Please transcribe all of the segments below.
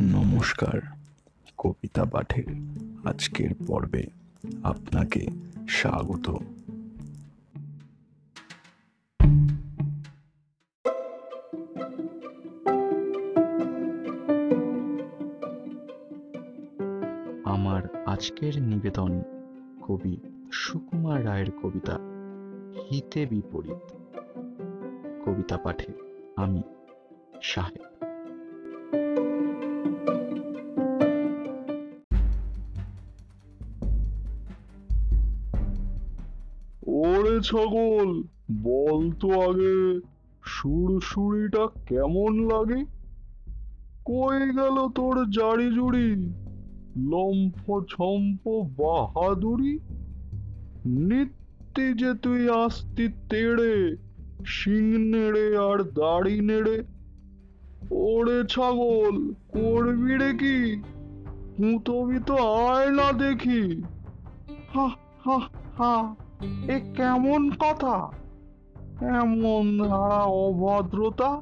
নমস্কার, কবিতা পাঠের আজকের পর্বে আপনাকে স্বাগত। আমার আজকের নিবেদন কবি সুকুমার রায়ের কবিতা, হিতে বিপরীত। কবিতা পাঠে আমি সাহেব ওরে ছাগল, বল তো আগে, সুরসুরিটা কেমন লাগে? কই গেল তোর জারি জুড়ি লম্ফ ছম্প বাহাদুরি? নিত্যি যে তুই আসতি তেড়ে, শিং নেড়ে আর দাড়ি নেড়ে। ওরে ছাগল, করবি রে কি? কুতবি তো আয় না দেখি। হা হা হা। এ কেমন কথা? এমন ধারা অভদ্রতা?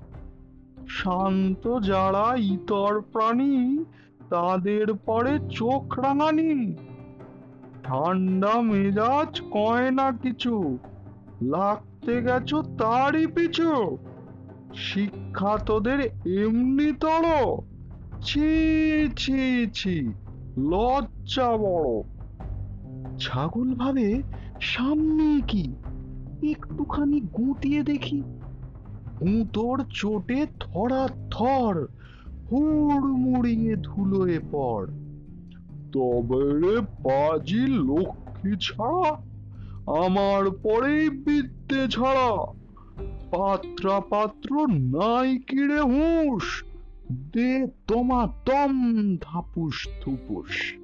শান্ত যারা ইতর প্রাণী, তাদের পরে চোখ রাঙানি। ঠান্ডা মেজাজ কয় না কিছু? লাগতে গেছো তারই পিছু। শিক্ষা তোদের এমনি তর। ছি ছি ছি, লজ্জা বড়। ছাগল ভাবে সামনে কি? একটুখানি গুটিয়ে দেখি। গুঁতোর চোটে থরা থর হুড় মুড়িয়ে ধুলোয় পড়। তবে রে পাজি লক্ষ্মী ছাড়া আমার পরেই বিদ্যে ছাড়া পাত্রা পাত্র নাই কিরে হুঁশ? দে তোমা দম ধাপুস থুপুস